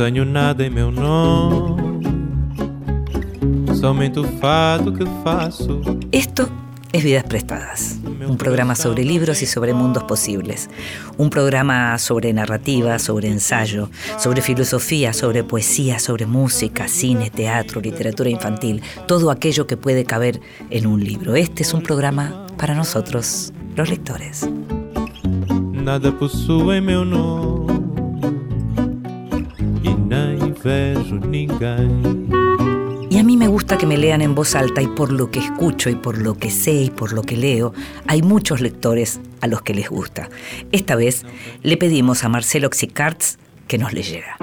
Tenho nada em meu nome, somente o fato que faço. Esto es Vidas Prestadas, un programa sobre libros y sobre mundos posibles, un programa sobre narrativa, sobre ensayo, sobre filosofía, sobre poesía, sobre música, cine, teatro, literatura infantil, todo aquello que puede caber en un libro. Este es un programa para nosotros, los lectores. Nada possui meu Y a mí me gusta que me lean en voz alta y por lo que escucho y por lo que sé y por lo que leo, hay muchos lectores a los que les gusta. Esta vez le pedimos a Marcelo Xicarts que nos leyera.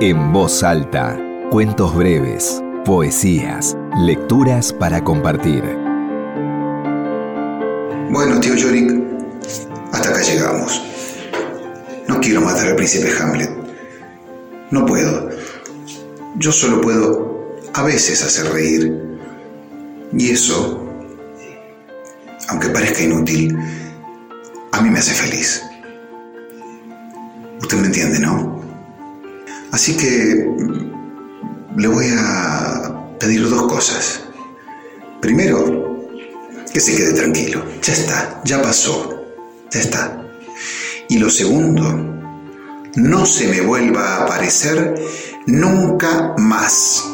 En voz alta, cuentos breves, poesías, lecturas para compartir. Bueno, tío Yorick, hasta acá llegamos. No quiero matar al príncipe Hamlet. No puedo. Yo solo puedo a veces hacer reír. Y eso, aunque parezca inútil, a mí me hace feliz. Usted me entiende, ¿no? Así que le voy a pedir dos cosas. Primero, que se quede tranquilo. Ya está, ya pasó. Ya está. Y lo segundo, no se me vuelva a aparecer nunca más.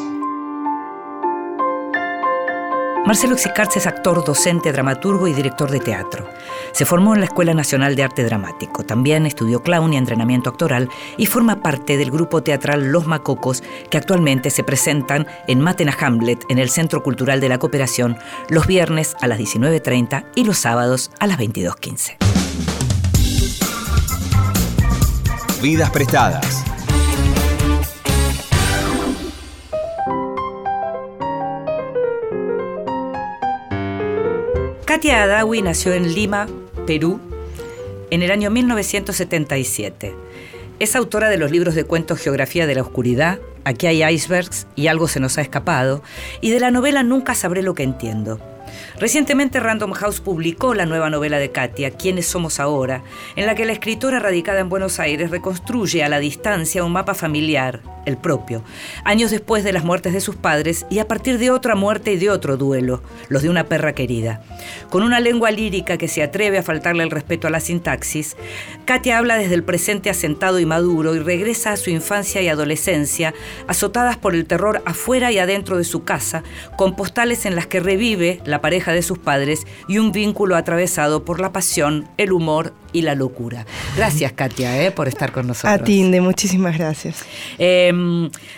Marcelo Xicarts es actor, docente, dramaturgo y director de teatro. Se formó en la Escuela Nacional de Arte Dramático. También estudió clown y entrenamiento actoral y forma parte del grupo teatral Los Macocos, que actualmente se presentan en Maten a Hamlet en el Centro Cultural de la Cooperación los viernes a las 19.30 y los sábados a las 22.15. Vidas prestadas. Katia Adawi nació en Lima, Perú, en el año 1977. Es autora de los libros de cuentos Geografía de la Oscuridad, Aquí hay icebergs y algo se nos ha escapado, y de la novela Nunca sabré lo que entiendo. Recientemente Random House publicó la nueva novela de Katia, ¿Quiénes somos ahora?, en la que la escritora radicada en Buenos Aires reconstruye a la distancia un mapa familiar, el propio, años después de las muertes de sus padres y a partir de otra muerte y de otro duelo, los de una perra querida. Con una lengua lírica que se atreve a faltarle el respeto a la sintaxis, Katia habla desde el presente asentado y maduro y regresa a su infancia y adolescencia, azotadas por el terror afuera y adentro de su casa, con postales en las que revive la pareja de sus padres y un vínculo atravesado por la pasión, el humor y la locura. Gracias, Katia, eh, por estar con nosotros. A ti, Inde, muchísimas gracias. Eh,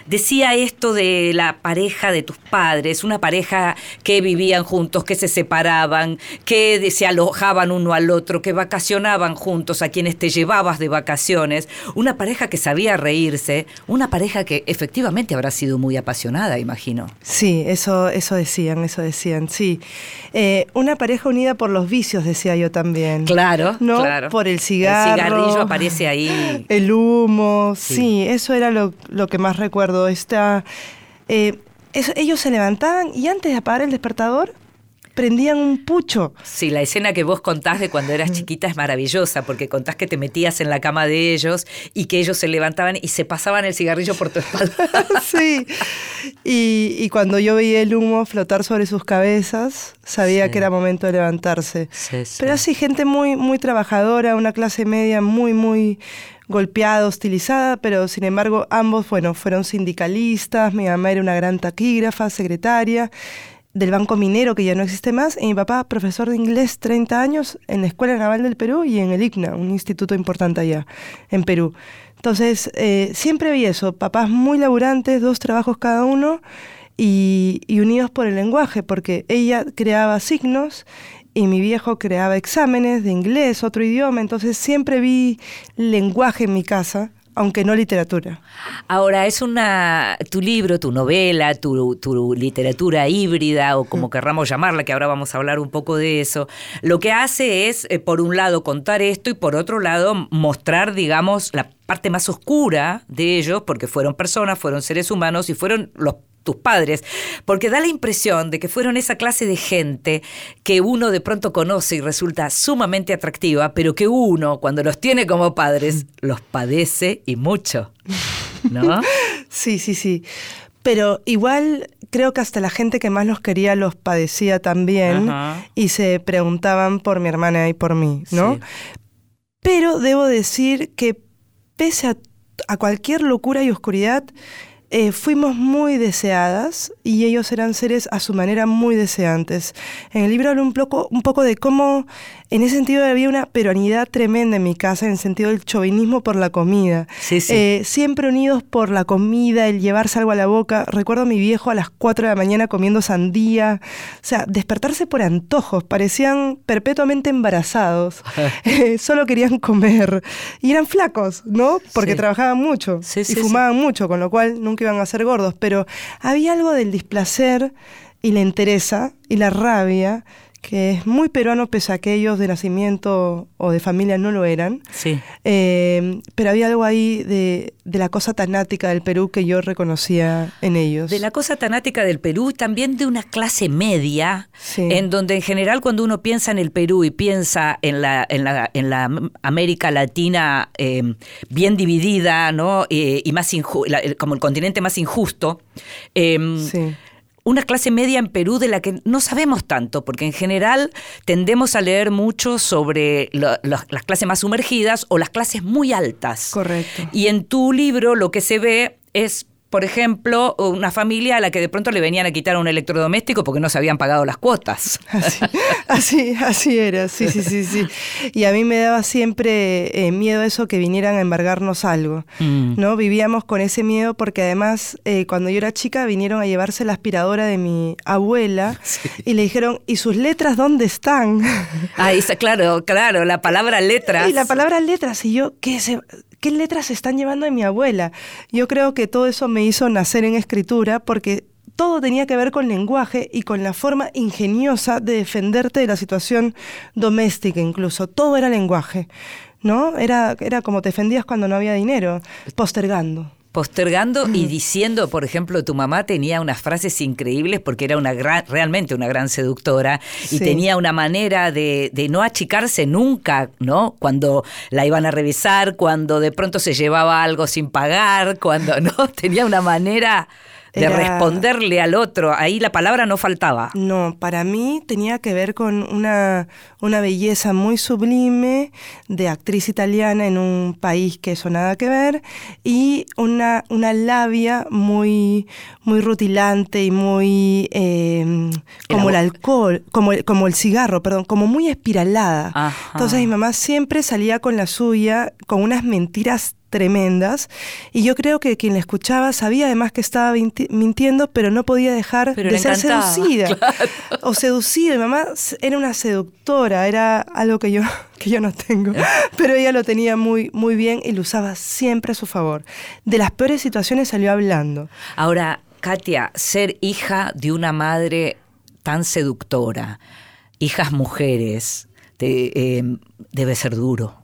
decía esto de la pareja de tus padres, una pareja que vivían juntos, que se separaban, que se alojaban uno al otro, que vacacionaban juntos, a quienes te llevabas de vacaciones, una pareja que sabía reírse, una pareja que efectivamente habrá sido muy apasionada, imagino. Sí, eso, eso decían, eso decían, sí. Eh, una pareja unida por los vicios, decía yo también. Claro, ¿no? claro. Por el cigarro. El cigarrillo aparece ahí. El humo, sí, eso era lo, lo que más recuerdo. Esta, eh, eso- ellos se levantaban y antes de apagar el despertador, prendían un pucho. Sí, la escena que vos contás de cuando eras chiquita es maravillosa, porque contás que te metías en la cama de ellos y que ellos se levantaban y se pasaban el cigarrillo por tu espalda. sí. Y, y cuando yo veía el humo flotar sobre sus cabezas, sabía Sí. que era momento de levantarse. Sí, sí. Pero así, gente muy, muy trabajadora, una clase media muy, muy golpeada, hostilizada, pero sin embargo ambos, bueno, fueron sindicalistas, mi mamá era una gran taquígrafa, secretaria del Banco Minero, que ya no existe más, y mi papá, profesor de inglés, 30 años, en la Escuela Naval del Perú y en el ICNA, un instituto importante allá, en Perú. Entonces, eh, siempre vi eso, papás muy laburantes, dos trabajos cada uno, y, y unidos por el lenguaje, porque ella creaba signos y mi viejo creaba exámenes de inglés, otro idioma, entonces siempre vi lenguaje en mi casa, aunque no literatura. Ahora, es una. tu libro, tu novela, tu, tu literatura híbrida, o como querramos llamarla, que ahora vamos a hablar un poco de eso. Lo que hace es, eh, por un lado, contar esto y por otro lado, mostrar, digamos, la parte más oscura de ellos, porque fueron personas, fueron seres humanos y fueron los tus padres, porque da la impresión de que fueron esa clase de gente que uno de pronto conoce y resulta sumamente atractiva, pero que uno, cuando los tiene como padres, los padece y mucho. ¿No? Sí, sí, sí. Pero igual creo que hasta la gente que más los quería los padecía también Ajá. y se preguntaban por mi hermana y por mí, ¿no? Sí. Pero debo decir que pese a, a cualquier locura y oscuridad, eh, fuimos muy deseadas y ellos eran seres a su manera muy deseantes. En el libro hablo un poco, un poco de cómo en ese sentido había una peruanidad tremenda en mi casa, en el sentido del chauvinismo por la comida. Sí, sí. Eh, siempre unidos por la comida, el llevarse algo a la boca. Recuerdo a mi viejo a las 4 de la mañana comiendo sandía. O sea, despertarse por antojos. Parecían perpetuamente embarazados. Eh, solo querían comer. Y eran flacos, ¿no? Porque Sí. trabajaban mucho Sí, y fumaban mucho, con lo cual nunca iban a ser gordos. Pero había algo del displacer y la entereza y la rabia que es muy peruano pese a que ellos de nacimiento o de familia no lo eran. Sí. Eh, pero había algo ahí de, de la cosa tanática del Perú que yo reconocía en ellos. De la cosa tanática del Perú y también de una clase media, Sí. en donde en general cuando uno piensa en el Perú y piensa en la, en la, en la América Latina eh, bien dividida, ¿no? Eh, y más inju- la- como el continente más injusto, eh, Sí. Una clase media en Perú de la que no sabemos tanto, porque en general tendemos a leer mucho sobre lo- lo- las clases más sumergidas o las clases muy altas. Correcto. Y en tu libro lo que se ve es, por ejemplo, una familia a la que de pronto le venían a quitar un electrodoméstico porque no se habían pagado las cuotas. Así, así, así era, sí, sí, sí, sí. Y a mí me daba siempre eh, miedo eso que vinieran a embargarnos algo, Mm. ¿no? Vivíamos con ese miedo porque además eh, cuando yo era chica vinieron a llevarse la aspiradora de mi abuela y le dijeron, ¿y sus letras dónde están? Ah, esa, claro, claro, la palabra letras. Y la palabra letras, y yo, ¿qué, se- ¿qué letras están llevando de mi abuela? Yo creo que todo eso me hizo nacer en escritura porque todo tenía que ver con lenguaje y con la forma ingeniosa de defenderte de la situación doméstica incluso. Todo era lenguaje, ¿no? Era, era como te defendías cuando no había dinero, postergando. Postergando y diciendo, por ejemplo, tu mamá tenía unas frases increíbles porque era una gran, realmente una gran seductora y tenía una manera de, de no achicarse nunca, ¿no? Cuando la iban a revisar, cuando de pronto se llevaba algo sin pagar, cuando no, tenía una manera de Era- responderle al otro. Ahí la palabra no faltaba. No, para mí tenía que ver con una, una belleza muy sublime de actriz italiana en un país que eso nada que ver y una, una labia muy, muy rutilante y muy eh, como el alcohol, como el, como el cigarro, perdón, como muy espiralada. Ajá. Entonces mi mamá siempre salía con la suya, con unas mentiras tremendas y yo creo que quien la escuchaba sabía además que estaba mintiendo pero no podía dejar Pero de ser encantaba, seducida o seducida mi mamá era una seductora era algo que yo que yo no tengo pero ella lo tenía muy muy bien y lo usaba siempre a su favor de las peores situaciones salió hablando Ahora, Katia, ser hija de una madre tan seductora, hijas mujeres, te- eh, debe ser duro.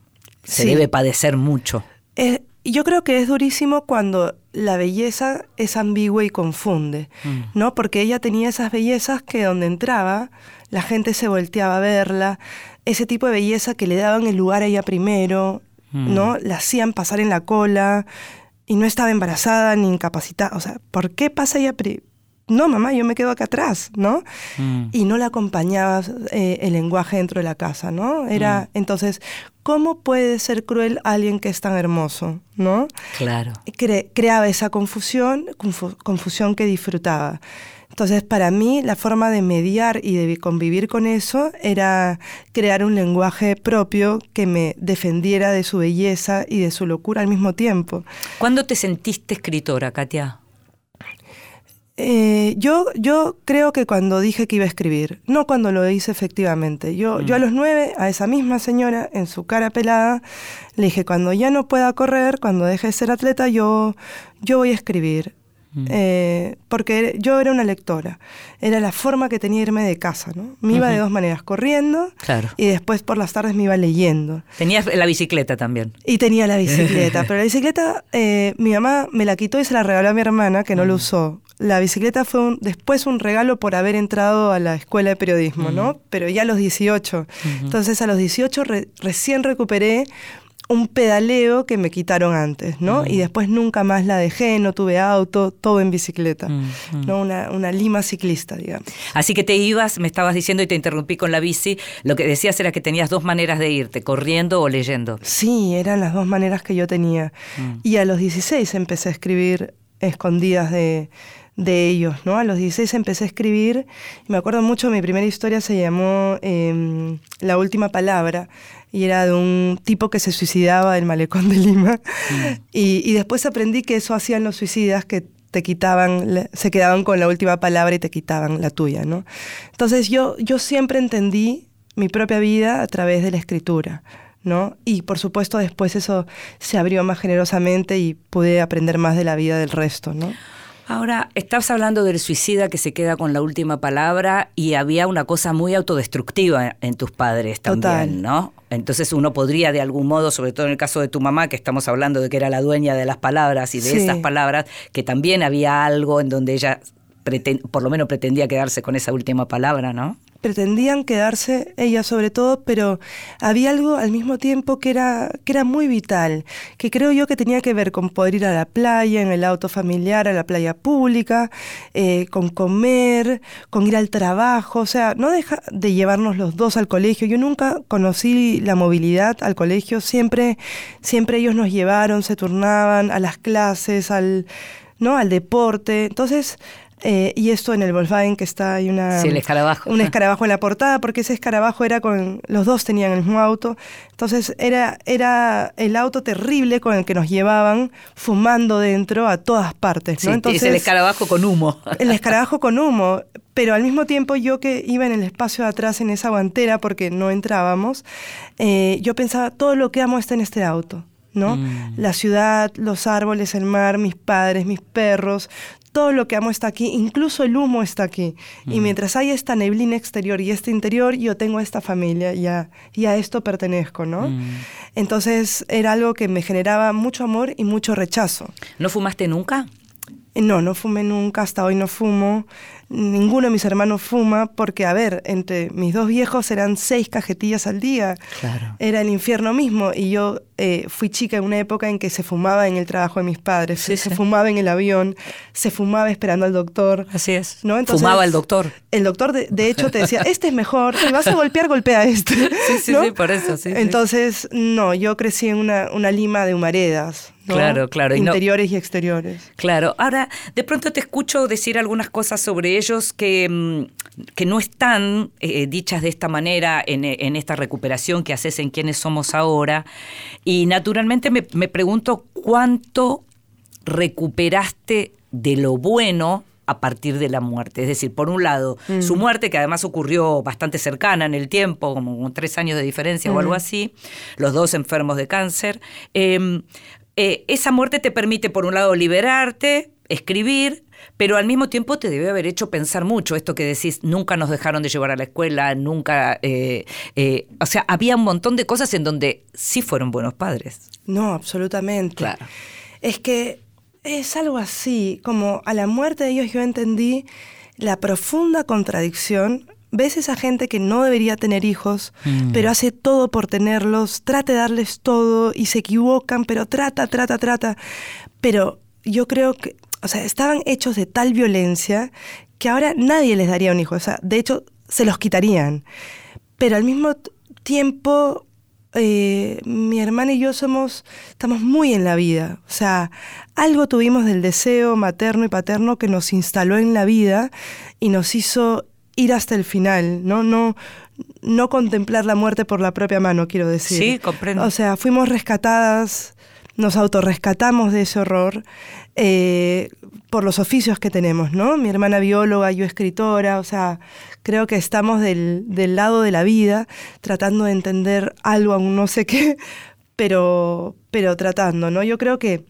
Se Sí. debe padecer mucho. Eh, yo creo que es durísimo cuando la belleza es ambigua y confunde, Mm. ¿no? Porque ella tenía esas bellezas que donde entraba la gente se volteaba a verla, ese tipo de belleza que le daban el lugar a ella primero, Mm. ¿no? La hacían pasar en la cola y no estaba embarazada ni incapacitada, o sea, ¿por qué pasa ella pri- no, mamá, yo me quedo acá atrás, ¿no? Mm. Y no la acompañaba eh, el lenguaje dentro de la casa, ¿no? Era, entonces, ¿cómo puede ser cruel alguien que es tan hermoso, ¿no? Claro. Cre- creaba esa confusión, confu- confusión que disfrutaba. Entonces, para mí, la forma de mediar y de vi- convivir con eso era crear un lenguaje propio que me defendiera de su belleza y de su locura al mismo tiempo. ¿Cuándo te sentiste escritora, Katia? Eh, yo, yo creo que cuando dije que iba a escribir, no cuando lo hice efectivamente. Yo, yo a los nueve, a esa misma señora, en su cara pelada, le dije, cuando ya no pueda correr, cuando deje de ser atleta, yo, yo voy a escribir. Eh, porque yo era una lectora. Era la forma que tenía irme de casa, ¿no? Me iba de dos maneras, corriendo Claro. y después por las tardes me iba leyendo. Tenías la bicicleta también. Y tenía la bicicleta, pero la bicicleta eh, mi mamá me la quitó y se la regaló a mi hermana, que no la usó. La bicicleta fue un- después un regalo por haber entrado a la escuela de periodismo, ¿no? Pero ya a los 18. Entonces a los 18 re- recién recuperé un pedaleo que me quitaron antes, ¿no? Y después nunca más la dejé, no tuve auto, todo en bicicleta, ¿no? Una, una lima ciclista, digamos. Así que te ibas, me estabas diciendo y te interrumpí con la bici, lo que decías era que tenías dos maneras de irte, corriendo o leyendo. Sí, eran las dos maneras que yo tenía. Y a los 16 empecé a escribir escondidas de, de ellos, ¿no? A los 16 empecé a escribir, y me acuerdo mucho, mi primera historia se llamó em, La Última Palabra, y era de un tipo que se suicidaba del malecón de Lima. Y, y después aprendí que eso hacían los suicidas, que te quitaban, se quedaban con la última palabra y te quitaban la tuya, ¿no? Entonces yo, yo siempre entendí mi propia vida a través de la escritura, ¿no? Y por supuesto después eso se abrió más generosamente y pude aprender más de la vida del resto, ¿no? Ahora, estás hablando del suicida que se queda con la última palabra y había una cosa muy autodestructiva en tus padres también, Total. ¿no? Entonces uno podría de algún modo, sobre todo en el caso de tu mamá, que estamos hablando de que era la dueña de las palabras y de Sí. esas palabras, que también había algo en donde ella por lo menos pretendía quedarse con esa última palabra, ¿no? Pretendían quedarse ella sobre todo, pero había algo al mismo tiempo que era, que era muy vital, que creo yo que tenía que ver con poder ir a la playa, en el auto familiar, a la playa pública, eh, con comer, con ir al trabajo, o sea, no deja de llevarnos los dos al colegio. Yo nunca conocí la movilidad al colegio, siempre, siempre ellos nos llevaron, se turnaban a las clases, al, ¿no? al deporte. Entonces, eh, y esto en el Volkswagen que está hay una Sí, el escarabajo. un escarabajo en la portada porque ese escarabajo era con los dos tenían el mismo auto entonces era era el auto terrible con el que nos llevaban fumando dentro a todas partes Sí, es el escarabajo con humo. el escarabajo con humo, pero al mismo tiempo yo que iba en el espacio de atrás en esa guantera porque no entrábamos, eh, yo pensaba, todo lo que amo está en este auto, ¿no? La ciudad, los árboles, el mar, mis padres, mis perros, todo lo que amo está aquí, incluso el humo está aquí. Y mientras hay esta neblina exterior y este interior, yo tengo esta familia y a, y a esto pertenezco, ¿no? Entonces era algo que me generaba mucho amor y mucho rechazo. ¿No fumaste nunca? No, no fumé nunca, hasta hoy no fumo. Ninguno de mis hermanos fuma porque, a ver, entre mis dos viejos eran seis cajetillas al día. Claro. Era el infierno mismo y yo eh, fui chica en una época en que se fumaba en el trabajo de mis padres, Sí, se sí. fumaba en el avión, se fumaba esperando al doctor. Así es. ¿no? Entonces, Fumaba el doctor. El doctor, de, de hecho, te decía, este es mejor, si vas a golpear, golpea a este. sí, ¿no? sí, por eso, sí, sí. Entonces, no, yo crecí en una, una lima de humaredas. ¿No? Claro, claro, y no- Interiores y exteriores. Claro, ahora de pronto te escucho decir algunas cosas sobre ellos que, mm, que no están eh, dichas de esta manera en, eh, en esta recuperación que haces en quienes somos ahora. Y naturalmente me, me pregunto cuánto recuperaste de lo bueno a partir de la muerte. Es decir, por un lado, su muerte, que además ocurrió bastante cercana en el tiempo, como con tres años de diferencia o algo así, los dos enfermos de cáncer. Eh, eh, esa muerte te permite, por un lado, liberarte, escribir, pero al mismo tiempo te debe haber hecho pensar mucho esto que decís, nunca nos dejaron de llevar a la escuela, nunca... eh, eh, o sea, había un montón de cosas en donde sí fueron buenos padres. No, absolutamente. Claro. Es que es algo así, como a la muerte de ellos yo entendí la profunda contradicción. ¿Ves esa gente que no debería tener hijos, pero hace todo por tenerlos, trata de darles todo y se equivocan, pero trata, trata, trata? Pero yo creo que, o sea, estaban hechos de tal violencia que ahora nadie les daría un hijo. O sea, de hecho, se los quitarían. Pero al mismo tiempo, eh, mi hermana y yo somos, estamos muy en la vida. O sea, algo tuvimos del deseo materno y paterno que nos instaló en la vida y nos hizo ir hasta el final, ¿no? No, no contemplar la muerte por la propia mano, quiero decir. Sí, comprendo. O sea, fuimos rescatadas, nos autorrescatamos de ese horror eh, por los oficios que tenemos, ¿no? Mi hermana bióloga, yo escritora, o sea, creo que estamos del, del lado de la vida, tratando de entender algo, aún no sé qué, pero, pero tratando, ¿no? Yo creo que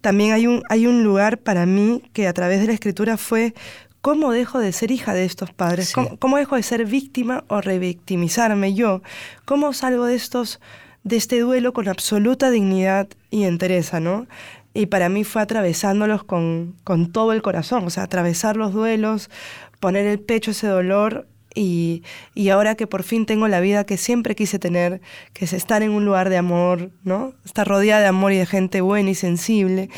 también hay un, hay un lugar para mí que a través de la escritura fue cómo dejo de ser hija de estos padres, Sí. ¿Cómo, cómo dejo de ser víctima o revictimizarme yo, cómo salgo de estos de este duelo con absoluta dignidad y entereza, ¿no? y para mí fue atravesándolos con, con todo el corazón, o sea, atravesar los duelos, poner el pecho ese dolor y, y, ahora que por fin tengo la vida que siempre quise tener, que es estar en un lugar de amor, ¿no? Estar rodeada de amor y de gente buena y sensible,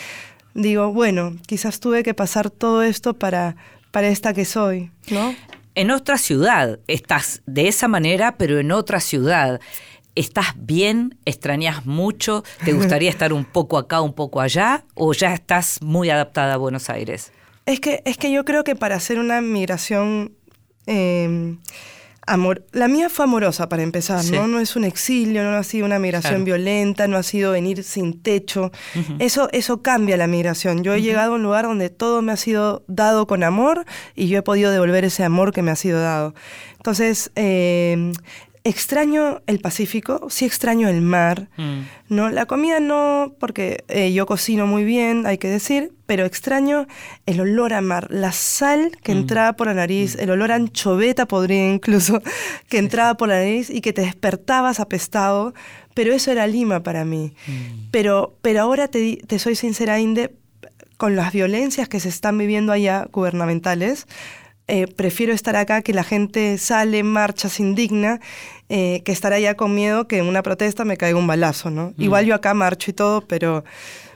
digo, bueno, quizás tuve que pasar todo esto para, para esta que soy, ¿no? En otra ciudad, estás de esa manera, pero en otra ciudad. ¿Estás bien? ¿Extrañas mucho? ¿Te gustaría estar un poco acá, un poco allá? ¿O ya estás muy adaptada a Buenos Aires? Es que, es que yo creo que para hacer una migración eh, Amor, la mía fue amorosa para empezar, ¿no? No es un exilio, no ha sido una migración violenta, no ha sido venir sin techo. eso, eso cambia la migración. Yo he llegado a un lugar donde todo me ha sido dado con amor y yo he podido devolver ese amor que me ha sido dado. Entonces, eh, Extraño el Pacífico, sí extraño el mar, mm. ¿no? La comida no, porque eh, yo cocino muy bien, hay que decir, pero extraño el olor a mar, la sal que mm. entraba por la nariz, mm. el olor a anchoveta podría incluso, que entraba por la nariz y que te despertabas apestado, pero eso era Lima para mí. Pero, pero ahora te, te soy sincera, Inde, con las violencias que se están viviendo allá gubernamentales, eh, prefiero estar acá que la gente sale, marcha, se indigna, eh, que estar allá con miedo que en una protesta me caiga un balazo, ¿no? Mm. Igual yo acá marcho y todo, pero,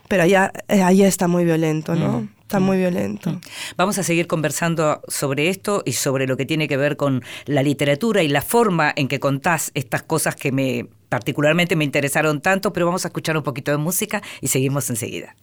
pero allá, eh, allá está muy violento, ¿no? Mm. Está muy mm. violento. Vamos a seguir conversando sobre esto y sobre lo que tiene que ver con la literatura y la forma en que contás estas cosas que me particularmente me interesaron tanto, pero vamos a escuchar un poquito de música y seguimos enseguida.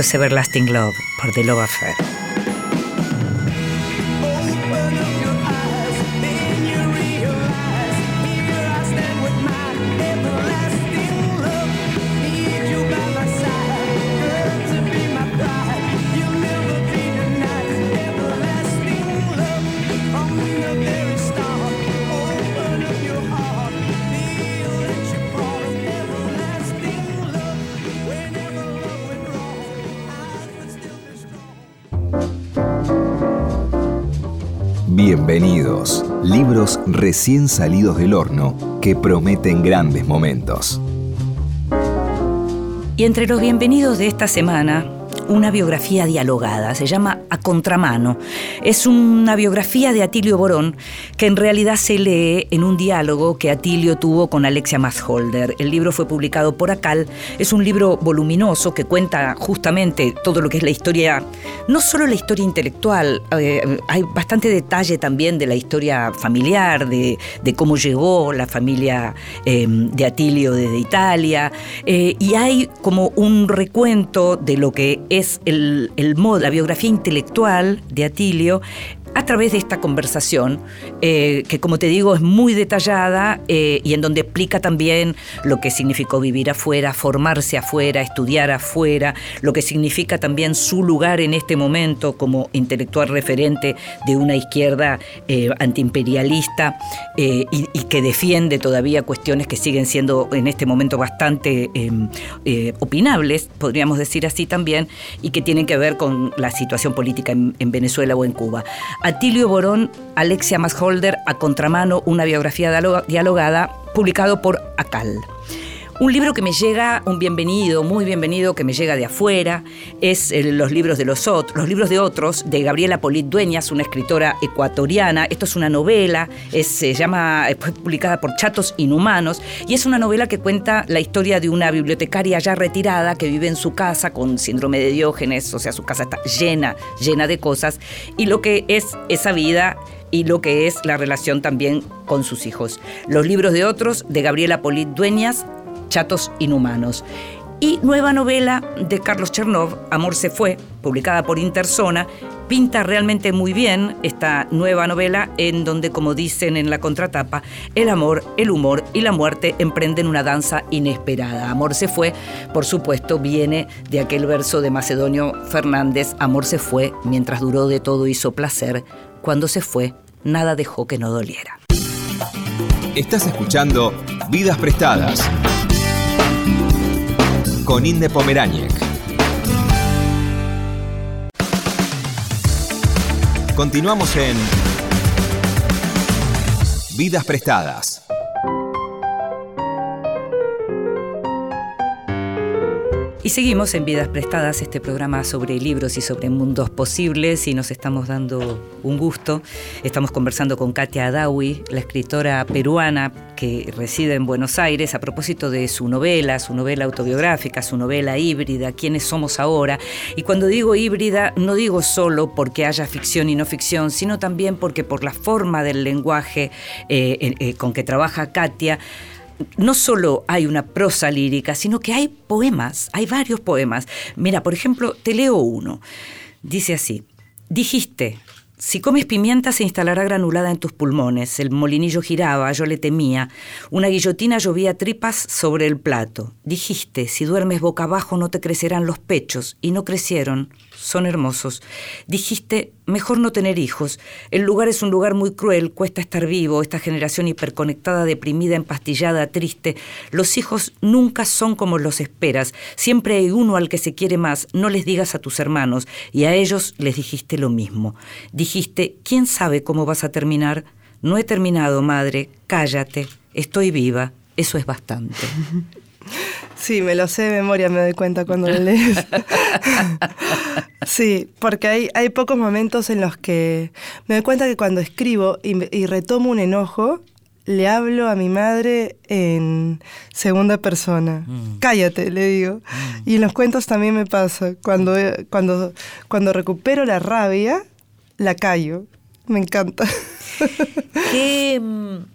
Esto es Everlasting Love por The Love Affair. Libros recién salidos del horno que prometen grandes momentos. Y entre los bienvenidos de esta semana, una biografía dialogada, se llama A Contramano. Es una biografía de Atilio Borón que en realidad se lee en un diálogo que Atilio tuvo con Alexia Masholder. El libro fue publicado por Acal, es un libro voluminoso que cuenta justamente todo lo que es la historia, no solo la historia intelectual, eh, hay bastante detalle también de la historia familiar, de, cómo llegó la familia eh, de Atilio desde Italia, eh, y hay como un recuento de lo que es el, el la biografía intelectual de Atilio a través de esta conversación, eh, que como te digo es muy detallada eh, y en donde explica también lo que significó vivir afuera, formarse afuera, estudiar afuera, lo que significa también su lugar en este momento como intelectual referente de una izquierda eh, antiimperialista y, que defiende todavía cuestiones que siguen siendo en este momento bastante em, opinables, podríamos decir así también, y que tienen que ver con la situación política en Venezuela o en Cuba. Atilio Borón, Alexia Masholder, A Contramano, una biografía dialogada, publicado por ACAL. Un libro que me llega, un bienvenido, muy bienvenido, que me llega de afuera, es los libros de los otros, los libros de otros, de Gabriela Polit Dueñas, una escritora ecuatoriana. Esto es una novela, se llama, fue publicada por Chatos Inhumanos, y es una novela que cuenta la historia de una bibliotecaria ya retirada que vive en su casa con síndrome de Diógenes, o sea, su casa está llena, llena de cosas, y lo que es esa vida y lo que es la relación también con sus hijos. Los libros de otros, de Gabriela Polit Dueñas, Chatos Inhumanos. Y nueva novela de Carlos Chernov, Amor se fue, publicada por Interzona, pinta realmente muy bien esta nueva novela en donde, como dicen en la contratapa, el amor, el humor y la muerte emprenden una danza inesperada. Amor se fue, por supuesto, viene de aquel verso de Macedonio Fernández, Amor se fue, mientras duró de todo hizo placer, cuando se fue, nada dejó que no doliera. Estás escuchando Vidas Prestadas con Inde Pomeráñez. Continuamos en Vidas Prestadas. Y seguimos en Vidas Prestadas, este programa sobre libros y sobre mundos posibles y nos estamos dando un gusto. Estamos conversando con Katia Adawi, la escritora peruana que reside en Buenos Aires, a propósito de su novela, su novela autobiográfica, su novela híbrida, ¿Quiénes somos ahora? Y cuando digo híbrida, no digo solo porque haya ficción y no ficción, sino también porque por la forma del lenguaje eh, eh, con que trabaja Katia, no solo hay una prosa lírica, sino que hay poemas, hay varios poemas. Mira, por ejemplo, te leo uno. Dice así, dijiste, si comes pimienta se instalará granulada en tus pulmones. El molinillo giraba, yo le temía. Una guillotina llovía tripas sobre el plato. Dijiste, si duermes boca abajo no te crecerán los pechos. Y no crecieron. Son hermosos. Dijiste, mejor no tener hijos. El lugar es un lugar muy cruel, cuesta estar vivo, esta generación hiperconectada, deprimida, empastillada, triste. Los hijos nunca son como los esperas. Siempre hay uno al que se quiere más. No les digas a tus hermanos. Y a ellos les dijiste lo mismo. Dijiste, ¿quién sabe cómo vas a terminar? No he terminado, madre. Cállate. Estoy viva. Eso es bastante. Sí, me lo sé de memoria, me doy cuenta cuando lo lees. sí, porque hay, hay pocos momentos en los que me doy cuenta que cuando escribo y, retomo un enojo, le hablo a mi madre en segunda persona. Mm. Cállate, le digo. Mm. Y en los cuentos también me pasa. Cuando, cuando, cuando recupero la rabia, la callo. Me encanta. ¿Qué,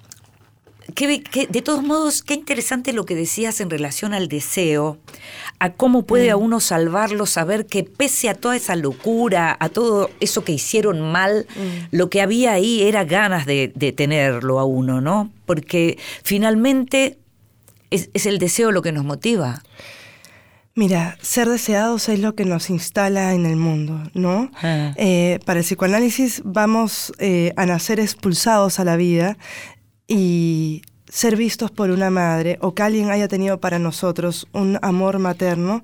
de todos modos, qué interesante lo que decías en relación al deseo, a cómo puede a mm. uno salvarlo, saber que pese a toda esa locura, a todo eso que hicieron mal, mm. lo que había ahí era ganas de, tenerlo a uno, ¿no? Porque finalmente es, el deseo lo que nos motiva. Mira, ser deseados es lo que nos instala en el mundo, ¿no? Ah. Eh, para el psicoanálisis vamos eh, a nacer expulsados a la vida y ser vistos por una madre o que alguien haya tenido para nosotros un amor materno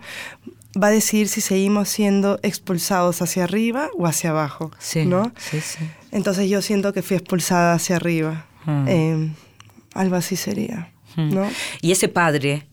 va a decidir si seguimos siendo expulsados hacia arriba o hacia abajo, ¿no? Sí, sí. Entonces yo siento que fui expulsada hacia arriba. Hmm. Em, algo así sería, hmm. ¿no? Y ese padre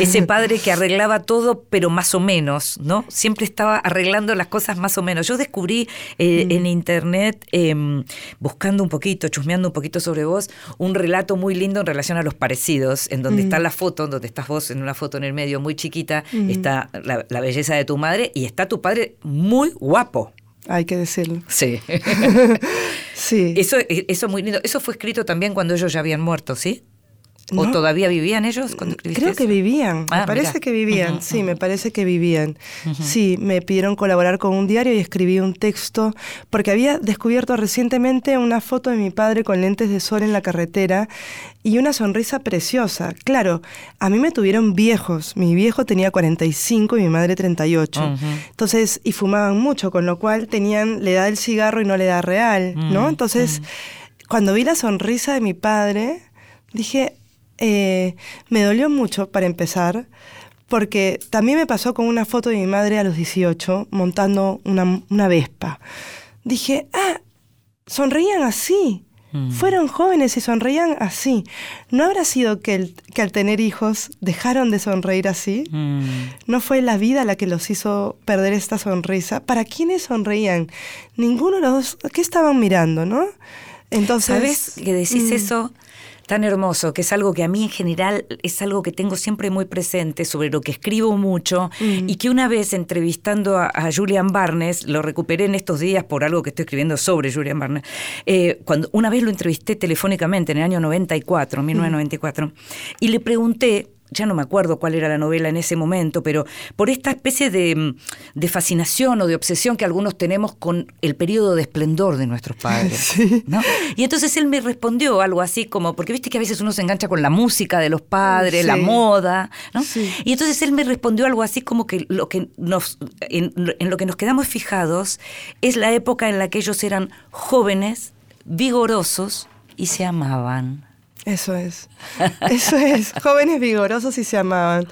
Ese padre que arreglaba todo, pero más o menos, ¿no? Siempre estaba arreglando las cosas más o menos. Yo descubrí eh, en internet, em, buscando un poquito, chusmeando un poquito sobre vos, un relato muy lindo en relación a los parecidos, en donde está la foto, donde estás vos en una foto en el medio muy chiquita, está la, la belleza de tu madre y está tu padre muy guapo. Hay que decirlo. Sí. Sí. Eso, eso es muy lindo. Eso fue escrito también cuando ellos ya habían muerto, ¿sí? ¿O No. todavía vivían ellos cuando escribiste Creo que vivían, Ah, me parece mira. que vivían, sí, me parece que vivían. Sí, me pidieron colaborar con un diario y escribí un texto, porque había descubierto recientemente una foto de mi padre con lentes de sol en la carretera y una sonrisa preciosa. Claro, a mí me tuvieron viejos, mi viejo tenía 45 y mi madre 38. Ujú. Entonces, y fumaban mucho, con lo cual tenían la edad del cigarro y no la edad real, ¿no? Mm, Entonces, cuando vi la sonrisa de mi padre, dije, eh, me dolió mucho para empezar, porque también me pasó con una foto de mi madre a los 18 montando una, una Vespa. Dije, ah, sonreían así. Mm. Fueron jóvenes y sonreían así. ¿No habrá sido que, el- que al tener hijos dejaron de sonreír así? Mm. No fue la vida la que los hizo perder esta sonrisa. ¿Para quiénes sonreían? Ninguno de los dos. ¿Qué estaban mirando, no? Entonces. ¿Sabes que decís mm, eso tan hermoso? Que es algo que a mí en general es algo que tengo siempre muy presente, sobre lo que escribo mucho, Mm. y que una vez entrevistando a, a Julian Barnes, lo recuperé en estos días por algo que estoy escribiendo sobre Julian Barnes, eh, cuando una vez lo entrevisté telefónicamente en el año 94, 1994, y le pregunté ya no me acuerdo cuál era la novela en ese momento, pero por esta especie de, mm, de fascinación o de obsesión que algunos tenemos con el periodo de esplendor de nuestros padres. Sí. ¿no? Y entonces él me respondió algo así como, porque viste que a veces uno se engancha con la música de los padres, Sí. la moda, ¿no? Sí. Y entonces él me respondió algo así como que lo que nos, en, en lo que nos quedamos fijados es la época en la que ellos eran jóvenes, vigorosos y se amaban. Eso es. Eso es. Jóvenes vigorosos y se amaban.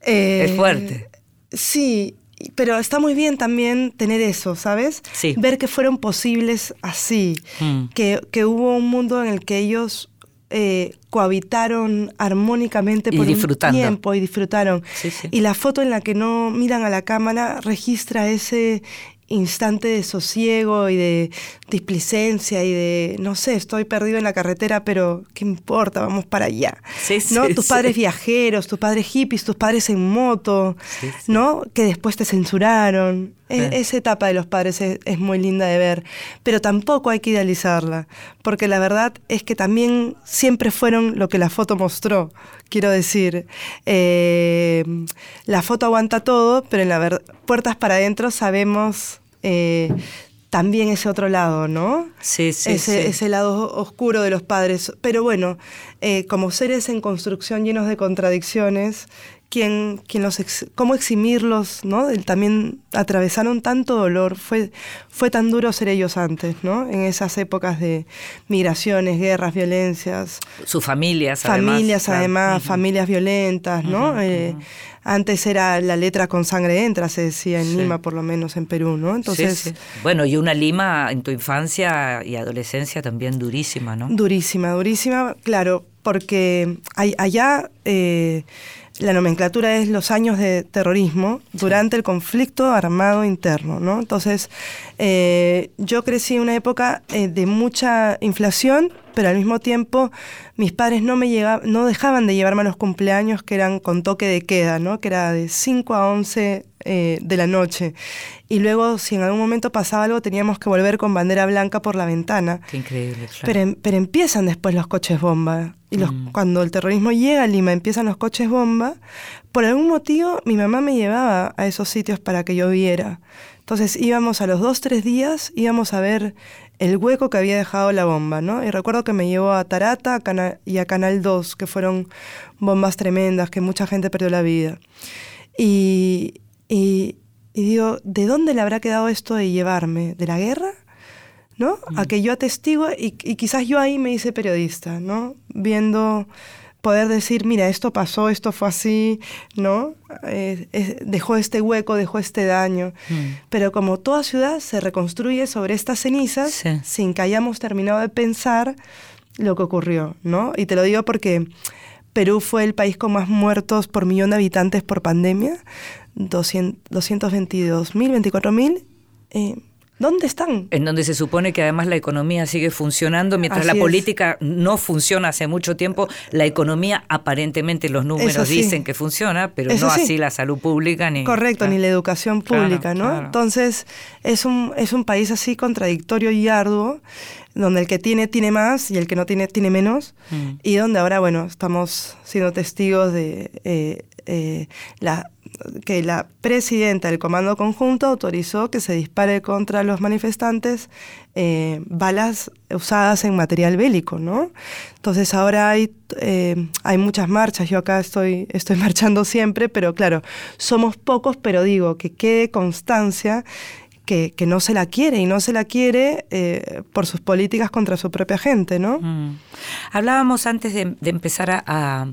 Eh, Es fuerte. Sí, pero está muy bien también tener eso, ¿sabes? Sí. Ver que fueron posibles así. Mm. Que, que hubo un mundo en el que ellos eh, cohabitaron armónicamente por un tiempo y disfrutaron. Sí, sí. Y la foto en la que no miran a la cámara registra ese instante de sosiego y de displicencia y de, no sé, estoy perdido en la carretera, pero ¿qué importa? Vamos para allá. Sí, sí, ¿no? Tus sí. padres viajeros, tus padres hippies, tus padres en moto. ¿no? Que después te censuraron. E- Sí. Esa etapa de los padres es, es muy linda de ver, pero tampoco hay que idealizarla, porque la verdad es que también siempre fueron lo que la foto mostró. Quiero decir, eh, la foto aguanta todo, pero en la ver- puertas para adentro sabemos eh, también ese otro lado, ¿no? Sí, sí, ese, sí. ese lado oscuro de los padres. Pero bueno, eh, como seres en construcción llenos de contradicciones, ¿quién, quién los ex- ¿cómo eximirlos? ¿no? También atravesaron tanto dolor. Fue, fue tan duro ser ellos antes, ¿no? En esas épocas de migraciones, guerras, violencias. Sus familias, además. Familias, además, familias violentas, ¿no? Eh. Antes era la letra con sangre entra, se decía en Sí. Lima, por lo menos en Perú, ¿no? Entonces, Sí, sí. Bueno, y una Lima en tu infancia y adolescencia también durísima, ¿no? Durísima, durísima, claro, porque hay- allá eh, la nomenclatura es los años de terrorismo durante el conflicto armado interno, ¿no? Entonces, eh, yo crecí en una época eh, de mucha inflación, pero al mismo tiempo mis padres no me no dejaban de llevarme a los cumpleaños que eran con toque de queda, ¿no? Que era de 5 a 11 eh, de la noche. Y luego, si en algún momento pasaba algo, teníamos que volver con bandera blanca por la ventana. Qué increíble, claro. Pero, pero empiezan después los coches bomba. Y los, Mm. cuando el terrorismo llega a Lima, empiezan los coches bomba. Por algún motivo, mi mamá me llevaba a esos sitios para que yo viera. Entonces íbamos a los dos, tres días, íbamos a ver el hueco que había dejado la bomba, ¿no? Y recuerdo que me llevó a Tarata a y a Canal 2, que fueron bombas tremendas, que mucha gente perdió la vida. Y, y, y digo, ¿de dónde le habrá quedado esto de llevarme? ¿De la guerra? ¿no? A que yo atestigo y, y quizás yo ahí me hice periodista, ¿no? Viendo, poder decir, mira, esto pasó, esto fue así, ¿no? Eh, dejó este hueco, dejó este daño. Mm. Pero como toda ciudad se reconstruye sobre estas cenizas Sí. sin que hayamos terminado de pensar lo que ocurrió, ¿no? Y te lo digo porque Perú fue el país con más muertos por millón de habitantes por pandemia, 222 mil, 24 mil. Eh, ¿Dónde están? En donde se supone que además la economía sigue funcionando, mientras la política no funciona hace mucho tiempo, la economía aparentemente los números dicen que funciona, pero no así la salud pública ni... Correcto, ni la educación pública, ¿no? Entonces es un, es un país así contradictorio y arduo, donde el que tiene tiene más y el que no tiene tiene menos, mm. y donde ahora, bueno, estamos siendo testigos de eh, eh, la que la presidenta del Comando Conjunto autorizó que se dispare contra los manifestantes eh, balas usadas en material bélico, ¿no? Entonces ahora hay, eh, hay muchas marchas, yo acá estoy, estoy marchando siempre, pero claro, somos pocos, pero digo, que quede constancia que, no se la quiere y no se la quiere eh, por sus políticas contra su propia gente, ¿no? Mm. Hablábamos antes de, empezar a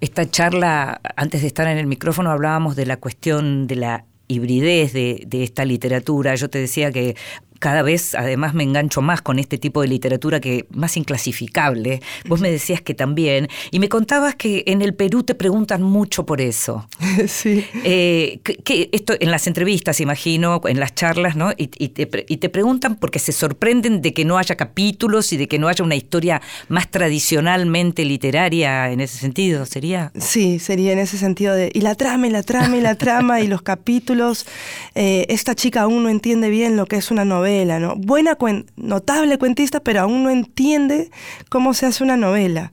esta charla, antes de estar en el micrófono, hablábamos de la cuestión de la hibridez de, de, esta literatura. Yo te decía que cada vez además me engancho más con este tipo de literatura que más inclasificable. Vos me decías que también. Y me contabas que en el Perú te preguntan mucho por eso. Sí. Eh, que, esto en las entrevistas, imagino, en las charlas, ¿no? Y, te, y, te, preguntan porque se sorprenden de que no haya capítulos y de que no haya una historia más tradicionalmente literaria en ese sentido, ¿sería? Sí, sería en ese sentido de. Y la trama, y la trama, y la trama, y los capítulos. Eh, esta chica aún no entiende bien lo que es una novela ¿no? Buena, notable cuentista, pero aún no entiende cómo se hace una novela.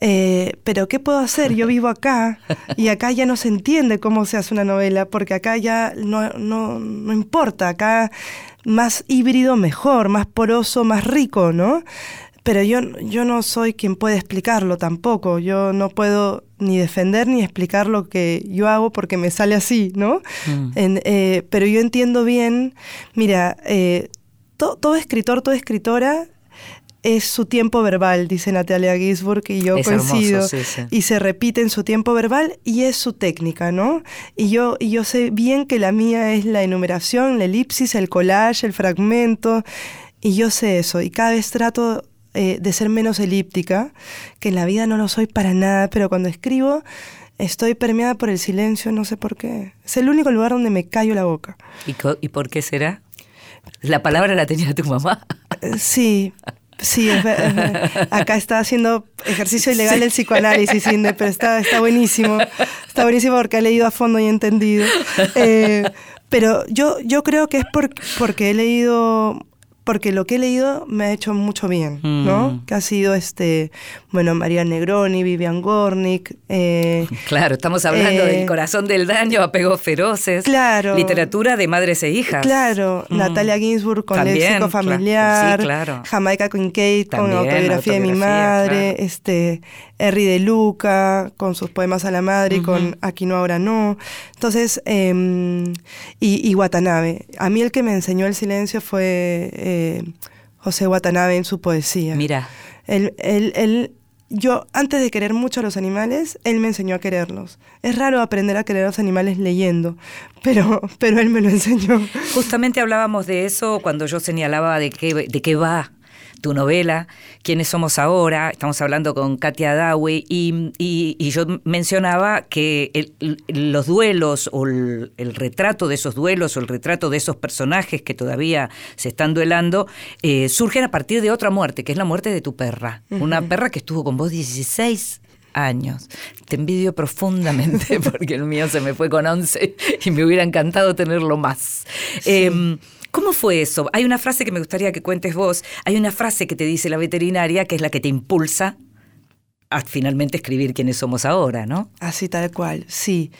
Eh, pero ¿qué puedo hacer? Yo vivo acá y acá ya no se entiende cómo se hace una novela, porque acá ya no, no, no importa, acá más híbrido mejor, más poroso, más rico, ¿no? Pero yo, yo no soy quien puede explicarlo tampoco. Yo no puedo ni defender ni explicar lo que yo hago porque me sale así, ¿no? Mm. Eh, pero yo entiendo bien, mira, eh, todo escritor, toda escritora es su tiempo verbal, dice Natalia Gisburg, y yo coincido. Y se repite en su tiempo verbal y es su técnica, ¿no? Y yo, y yo sé bien que la mía es la enumeración, la elipsis, el collage, el fragmento, y yo sé eso. Y cada vez trato eh, de ser menos elíptica, que en la vida no lo soy para nada, pero cuando escribo estoy permeada por el silencio, no sé por qué. Es el único lugar donde me callo la boca. ¿Y, y por qué será? ¿La palabra la tenía tu mamá? Eh, sí, Sí, acá está haciendo ejercicio ilegal del psicoanálisis, pero está, está buenísimo. Está buenísimo porque he leído a fondo y entendido. Eh, pero yo, yo creo que es porque he leído porque lo que he leído me ha hecho mucho bien, ¿no? Mm. Que ha sido, este, bueno, María Negroni, Vivian Gornick. Eh, claro, estamos hablando del eh, corazón del daño, apegos feroces. Claro. Literatura de madres e hijas. Claro, mm. Natalia Ginsburg con Léxico Familiar. sí, claro. Jamaica Kincaid con Autobiografía, de mi madre. Este, Henry de Luca con sus poemas a la madre y con Aquí no, ahora no. Entonces, em, y, y, Watanabe. A mí el que me enseñó el silencio fue eh, José Watanabe en su poesía. Mira. Él, él, yo, antes de querer mucho a los animales, él me enseñó a quererlos. Es raro aprender a querer a los animales leyendo, pero, pero él me lo enseñó. Justamente hablábamos de eso cuando yo señalaba de qué, de qué va tu novela, quiénes somos ahora, estamos hablando con Katia Dawe, y, yo mencionaba que los duelos o el, retrato de esos duelos o el retrato de esos personajes que todavía se están duelando, eh, surgen a partir de otra muerte, que es la muerte de tu perra, una perra que estuvo con vos 16 años. Te envidio profundamente porque el mío se me fue con 11 y me hubiera encantado tenerlo más. Em, ¿Cómo fue eso? Hay una frase que me gustaría que cuentes vos. Hay una frase que te dice la veterinaria que es la que te impulsa a finalmente escribir quiénes somos ahora, ¿no? Así tal cual, sí.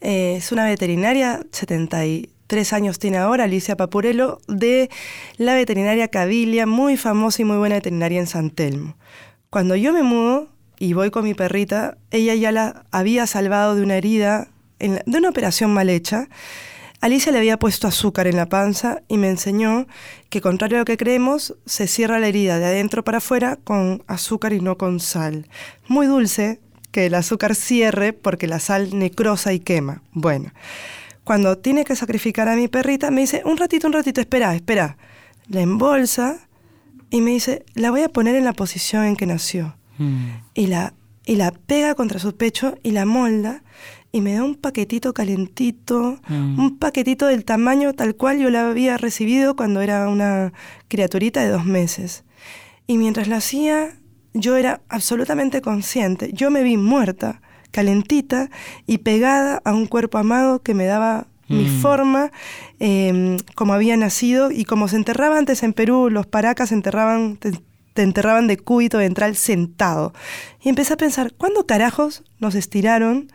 Eh, es una veterinaria, 73 años tiene ahora, Alicia Papurelo, de la veterinaria Cabilia, muy famosa y muy buena veterinaria en San Telmo. Cuando yo me mudo y voy con mi perrita, ella ya la había salvado de una herida, de una operación mal hecha, Alicia le había puesto azúcar en la panza y me enseñó que, contrario a lo que creemos, se cierra la herida de adentro para afuera con azúcar y no con sal. Muy dulce que el azúcar cierre porque la sal necrosa y quema. Bueno, cuando tiene que sacrificar a mi perrita, me dice, un ratito, un ratito, espera, espera. La embolsa y me dice, la voy a poner en la posición en que nació. Mm. Y la y la pega contra su pecho y la molda y me da un paquetito calentito, Mm. un paquetito del tamaño tal cual yo la había recibido cuando era una criaturita de dos meses. Y mientras la hacía, yo era absolutamente consciente. Yo me vi muerta, calentita y pegada a un cuerpo amado que me daba mi Mm. forma, eh, como había nacido y como se enterraba antes en Perú, los paracas enterraban, te, te enterraban de cúbito ventral sentado. Y empecé a pensar, ¿cuándo carajos nos estiraron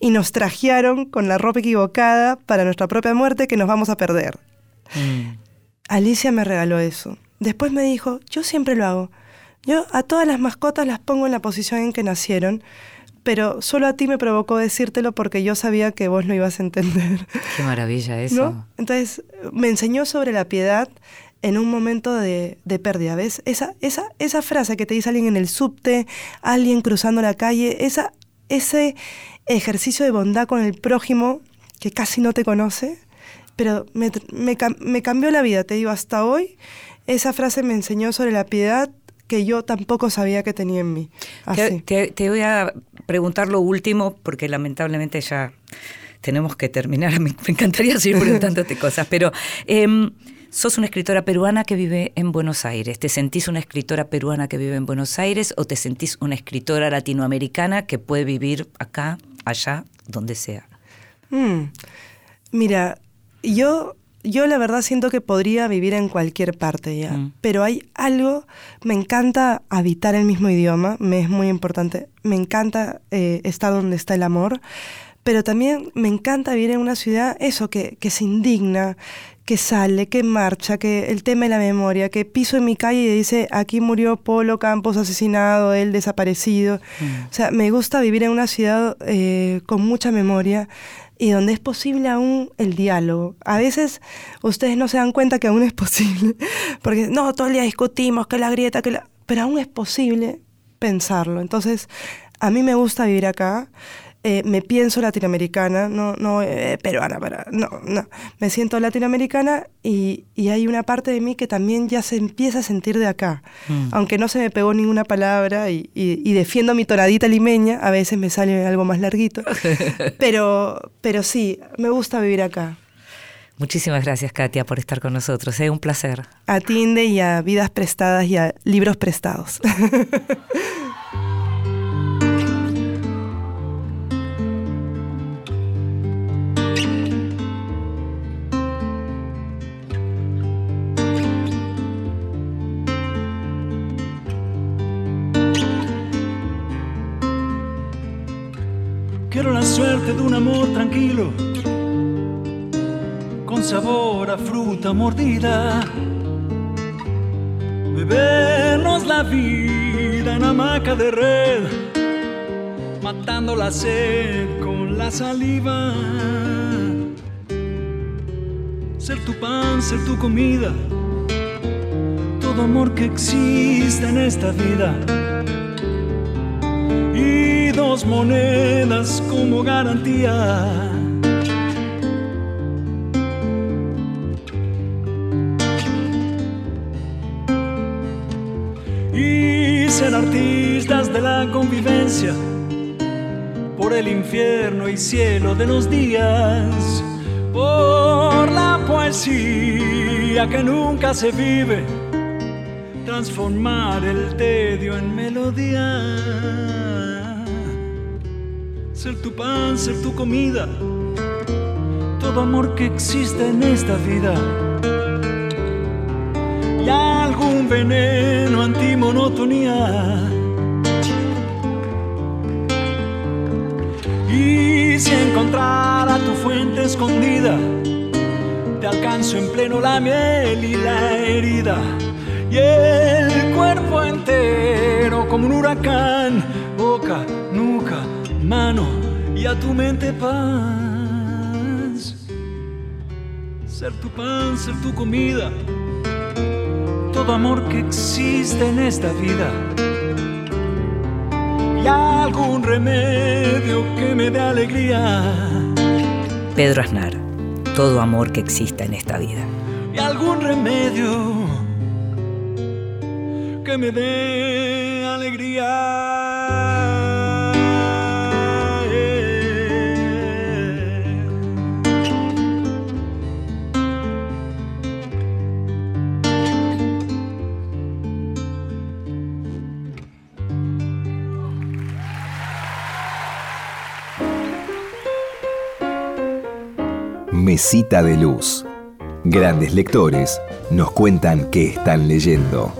y nos trajearon con la ropa equivocada para nuestra propia muerte que nos vamos a perder? Mm. Alicia me regaló eso. Después me dijo, yo siempre lo hago. Yo a todas las mascotas las pongo en la posición en que nacieron, pero solo a ti me provocó decírtelo porque yo sabía que vos lo ibas a entender. Qué maravilla eso. ¿no? Entonces me enseñó sobre la piedad en un momento de, de pérdida. ¿Ves? Esa, esa, esa frase que te dice alguien en el subte, alguien cruzando la calle, esa, ese ejercicio de bondad con el prójimo que casi no te conoce, pero me, me, cam- me cambió la vida, te digo, hasta hoy. Esa frase me enseñó sobre la piedad que yo tampoco sabía que tenía en mí. Te, Así. te- te voy a preguntar lo último, porque lamentablemente ya tenemos que terminar. Me, me encantaría seguir preguntándote cosas, pero em, sos una escritora peruana que vive en Buenos Aires. ¿Te sentís una escritora peruana que vive en Buenos Aires o te sentís una escritora latinoamericana que puede vivir acá, allá, donde sea? Mm. Mira, yo, yo la verdad siento que podría vivir en cualquier parte ya, Mm. pero hay algo, me encanta habitar el mismo idioma, me es muy importante, me encanta eh, estar donde está el amor, pero también me encanta vivir en una ciudad, eso, que, que se indigna, que sale, que marcha, que el tema de la memoria, que piso en mi calle y dice, aquí murió Polo Campos asesinado, él desaparecido. O sea, me gusta vivir en una ciudad eh, con mucha memoria y donde es posible aún el diálogo. A veces ustedes no se dan cuenta que aún es posible, porque no, todo el día discutimos, que la grieta, que la... Pero aún es posible pensarlo. Entonces, a mí me gusta vivir acá. Eh, me pienso latinoamericana, no, no eh, peruana, para, no, no. Me siento latinoamericana y, y hay una parte de mí que también ya se empieza a sentir de acá. Mm. Aunque no se me pegó ninguna palabra y, y- y defiendo mi tonadita limeña, a veces me sale algo más larguito. pero, pero sí, me gusta vivir acá. Muchísimas gracias, Katia, por estar con nosotros. Es un placer. A Tinde y a vidas prestadas y a libros prestados. tranquilo, con sabor a fruta mordida. Bebernos la vida en hamaca de red, matando la sed con la saliva. Ser tu pan, ser tu comida, todo amor que existe en esta vida y dos monedas como garantía. Y ser artistas de la convivencia por el infierno y cielo de los días, por la poesía que nunca se vive transformar el tedio en melodía. Ser tu pan, ser tu comida, todo amor que existe en esta vida. Y algún veneno antimonotonía. Y si encontrara tu fuente escondida, te alcanzo en pleno la miel y la herida y el cuerpo entero como un huracán, boca, mano y a tu mente paz. Ser tu pan, ser tu comida, todo amor que existe en esta vida. Y algún remedio que me dé alegría. Pedro Aznar, todo amor que exista en esta vida. Y algún remedio que me dé alegría. Mesita de Luz. Grandes lectores nos cuentan qué están leyendo.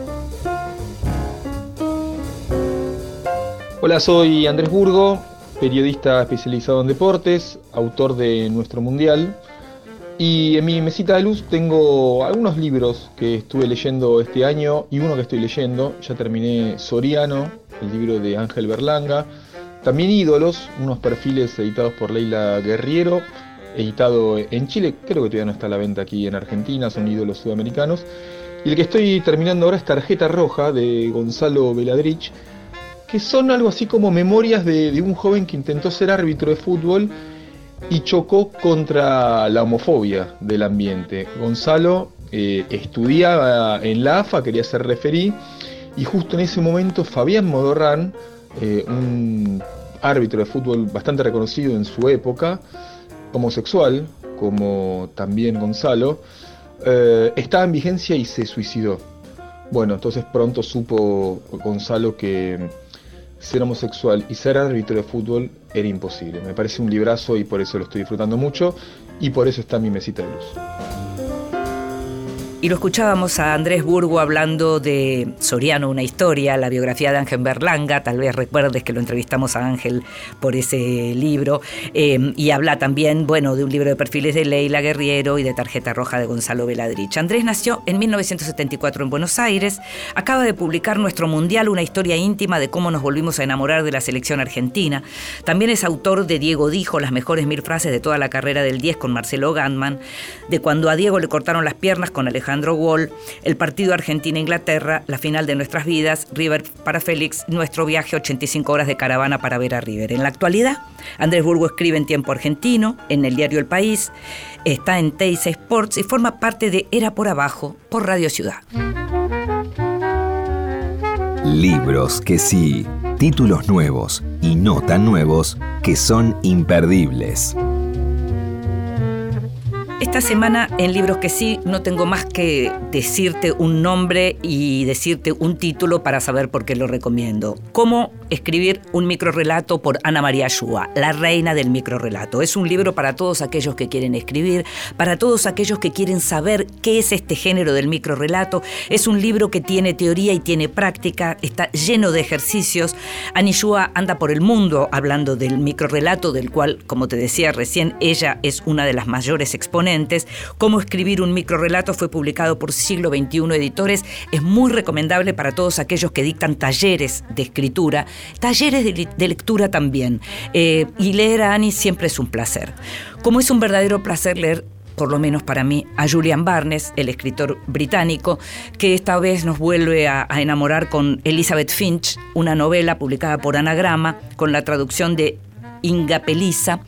Hola, soy Andrés Burgo, periodista especializado en deportes, autor de Nuestro Mundial. Y en mi mesita de luz tengo algunos libros que estuve leyendo este año y uno que estoy leyendo. Ya terminé Soriano, el libro de Ángel Berlanga. También Ídolos, unos perfiles editados por Leila Guerriero, editado en Chile, creo que todavía no está a la venta aquí en Argentina, son ídolos sudamericanos. Y el que estoy terminando ahora es Tarjeta Roja de Gonzalo Veladrich, que son algo así como memorias de, un joven que intentó ser árbitro de fútbol y chocó contra la homofobia del ambiente. Gonzalo eh, estudiaba en la AFA, quería ser referí, y justo en ese momento Fabián Modorrán, eh, un árbitro de fútbol bastante reconocido en su época, homosexual, como también Gonzalo, eh, estaba en vigencia y se suicidó. Bueno, entonces pronto supo Gonzalo que ser homosexual y ser árbitro de fútbol era imposible. Me parece un librazo y por eso lo estoy disfrutando mucho y por eso está mi mesita de luz. Y lo escuchábamos a Andrés Burgo hablando de Soriano, una historia, la biografía de Ángel Berlanga, tal vez recuerdes que lo entrevistamos a Ángel por ese libro, eh, y habla también, bueno, de un libro de perfiles de Leila Guerriero y de Tarjeta Roja de Gonzalo Veladrich. Andrés nació en 1974 en Buenos Aires, acaba de publicar Nuestro Mundial, una historia íntima de cómo nos volvimos a enamorar de la selección argentina. También es autor de Diego Dijo, las mejores mil frases de toda la carrera del 10 con Marcelo Gantman, de cuando a Diego le cortaron las piernas con Alejandro Alejandro Wall, el partido Argentina-Inglaterra, la final de nuestras vidas, River para Félix, nuestro viaje 85 horas de caravana para ver a River. En la actualidad, Andrés Burgo escribe en Tiempo Argentino, en el diario El País, está en Teis Sports y forma parte de Era por Abajo por Radio Ciudad. Libros que sí, títulos nuevos y no tan nuevos que son imperdibles. Esta semana en Libros que sí no tengo más que decirte un nombre y decirte un título para saber por qué lo recomiendo. Escribir un microrelato por Ana María Shua, la reina del microrelato. Es un libro para todos aquellos que quieren escribir, para todos aquellos que quieren saber qué es este género del microrelato. Es un libro que tiene teoría y tiene práctica, está lleno de ejercicios. Ani Shua anda por el mundo hablando del microrelato, del cual, como te decía recién, ella es una de las mayores exponentes Cómo escribir un microrelato fue publicado por Siglo XXI Editores. Es muy recomendable para todos aquellos que dictan talleres de escritura, talleres de, lectura también. Eh, y leer a Annie siempre es un placer. Como es un verdadero placer leer por lo menos para mí, a Julian Barnes, el escritor británico, que esta vez nos vuelve a, enamorar con Elizabeth Finch, una novela publicada por Anagrama, con la traducción de Inga Pelisa,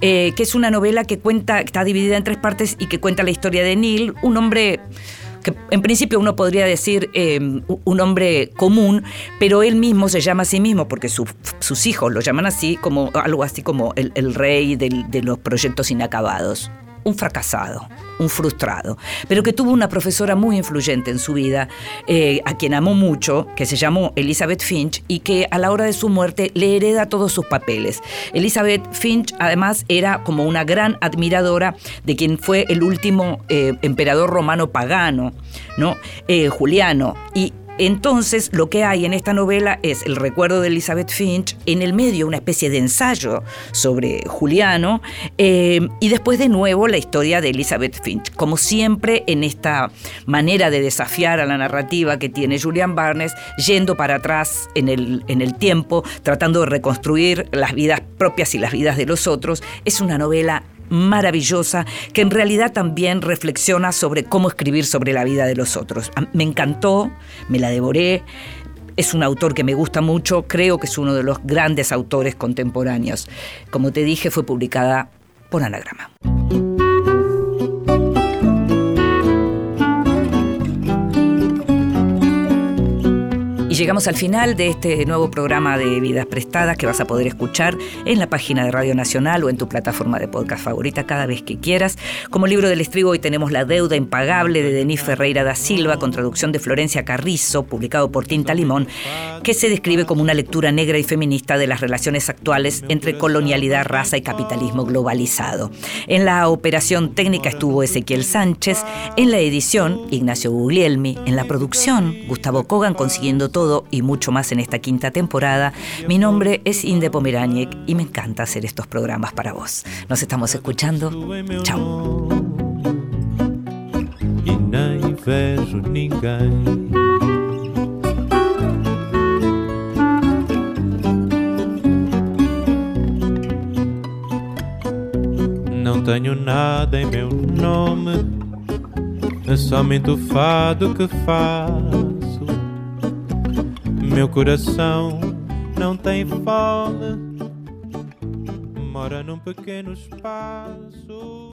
eh, que es una novela que cuenta, está dividida en tres partes y que cuenta la historia de Neil, un hombre que en principio uno podría decir eh, un hombre común, pero él mismo se llama a sí mismo, porque sus hijos lo llaman así, como algo así como el, rey de los proyectos inacabados un fracasado, un frustrado, pero que tuvo una profesora muy influyente en su vida, eh, a quien amó mucho, que se llamó Elizabeth Finch, y que a la hora de su muerte le hereda todos sus papeles. Elizabeth Finch además era como una gran admiradora de quien fue el último eh, emperador romano pagano, ¿no? Eh, Juliano, y entonces, lo que hay en esta novela es el recuerdo de Elizabeth Finch, en el medio una especie de ensayo sobre Juliano, eh, y después de nuevo la historia de Elizabeth Finch. Como siempre, en esta manera de desafiar a la narrativa que tiene Julian Barnes, yendo para atrás en el, en el tiempo, tratando de reconstruir las vidas propias y las vidas de los otros, es una novela maravillosa que en realidad también reflexiona sobre cómo escribir sobre la vida de los otros. Me encantó, me la devoré. Es un autor que me gusta mucho, creo que es uno de los grandes autores contemporáneos. Como te dije, fue publicada por Anagrama. Llegamos al final de este nuevo programa de Vidas Prestadas que vas a poder escuchar en la página de Radio Nacional o en tu plataforma de podcast favorita cada vez que quieras. Como libro del estribo hoy tenemos La deuda impagable de Denis Ferreira da Silva con traducción de Florencia Carrizo, publicado por Tinta Limón, que se describe como una lectura negra y feminista de las relaciones actuales entre colonialidad, raza y capitalismo globalizado. En la operación técnica estuvo Ezequiel Sánchez, en la edición Ignacio Guglielmi, en la producción Gustavo Kogan consiguiendo todo y mucho más en esta quinta temporada. Mi nombre es Inde Pomeraniec y me encanta hacer estos programas para vos. Nos estamos escuchando. Chao. Não tenho nada em meu nome, é somente o fado que faço. Meu coração não tem fome, mora num pequeno espaço.